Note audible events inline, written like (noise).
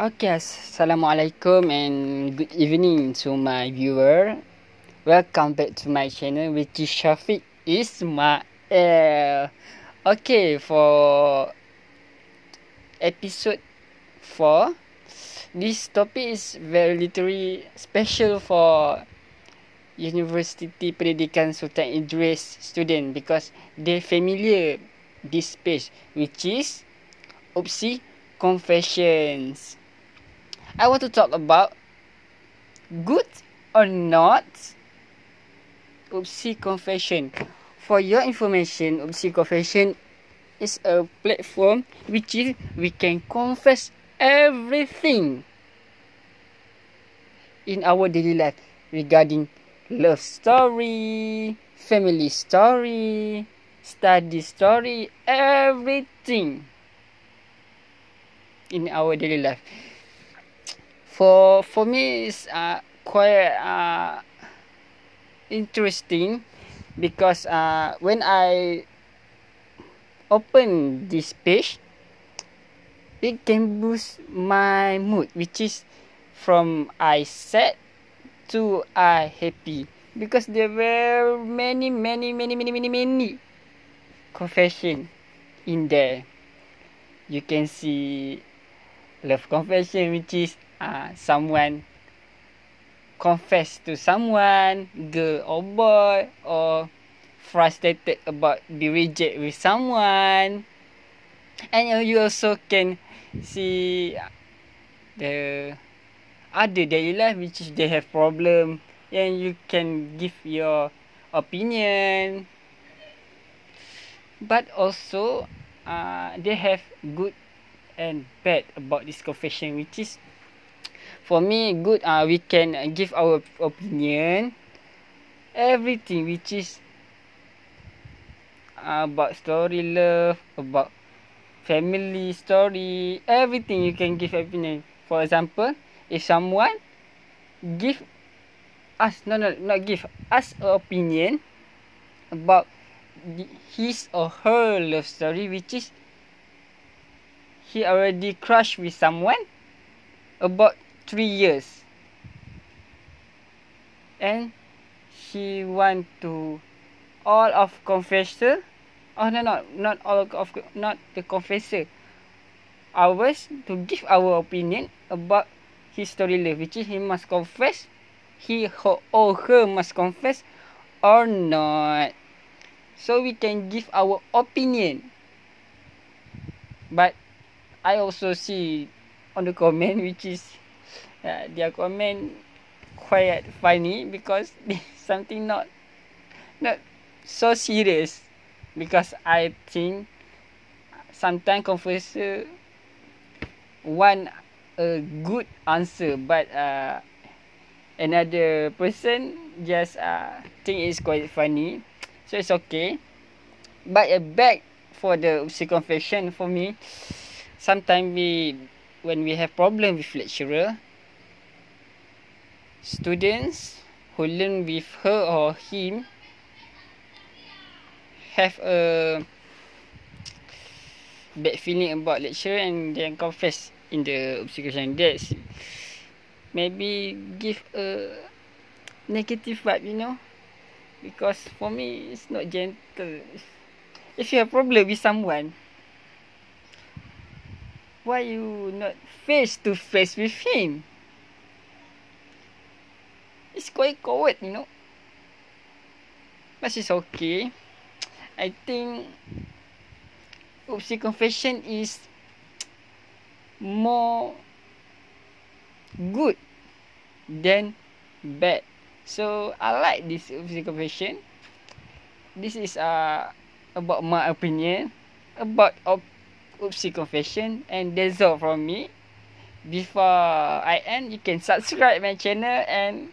Okay, Assalamualaikum and good evening to my viewer. Welcome back to my channel which is Shafiq Ismail. Okay, for episode 4, this topic is very literally special for University Pendidikan Sultan Idris student because they familiar this page which is Opsi Confessions. I want to talk about good or not Oopsie Confession. For your information, Oopsie Confession is a platform which is we can confess everything in our daily life regarding love story, family story, study story, everything in our daily life for for me it's uh, quite uh, interesting because uh, when I open this page, it can boost my mood, which is from I sad to I happy because there were many, many, many, many, many, many confession in there. You can see love confession, which is uh, someone confess to someone, girl or boy, or frustrated about be reject with someone. And you also can see the other daily life which is they have problem and you can give your opinion. But also uh, they have good and bad about this confession which is for me good uh, we can give our opinion. Everything which is about story love about family story everything you can give opinion. For example if someone give us no no not give us opinion about his or her love story which is he already crushed with someone about three years. And she want to all of confessor. Oh no no not all of not the confessor. Ours to give our opinion about his story life, which is he must confess. He or her must confess or not. So we can give our opinion. But I also see on the comment which is uh, their comment quite funny because (laughs) something not not so serious. Because I think sometimes confessor want a good answer but uh, another person just uh, think it's quite funny. So it's okay. But a back for the confession for me sometimes we when we have problem with lecturer students who learn with her or him have a bad feeling about lecturer and then confess in the observation. That's maybe give a negative vibe you know? Because for me it's not gentle. If you have problem with someone why you not face to face with him It's quite coward, you know. But it's okay. I think Oopsie Confession is more good than bad. So I like this Oopsie Confession. This is uh about my opinion about op- Oopsie Confession and that's all from me. Before I end, you can subscribe my channel and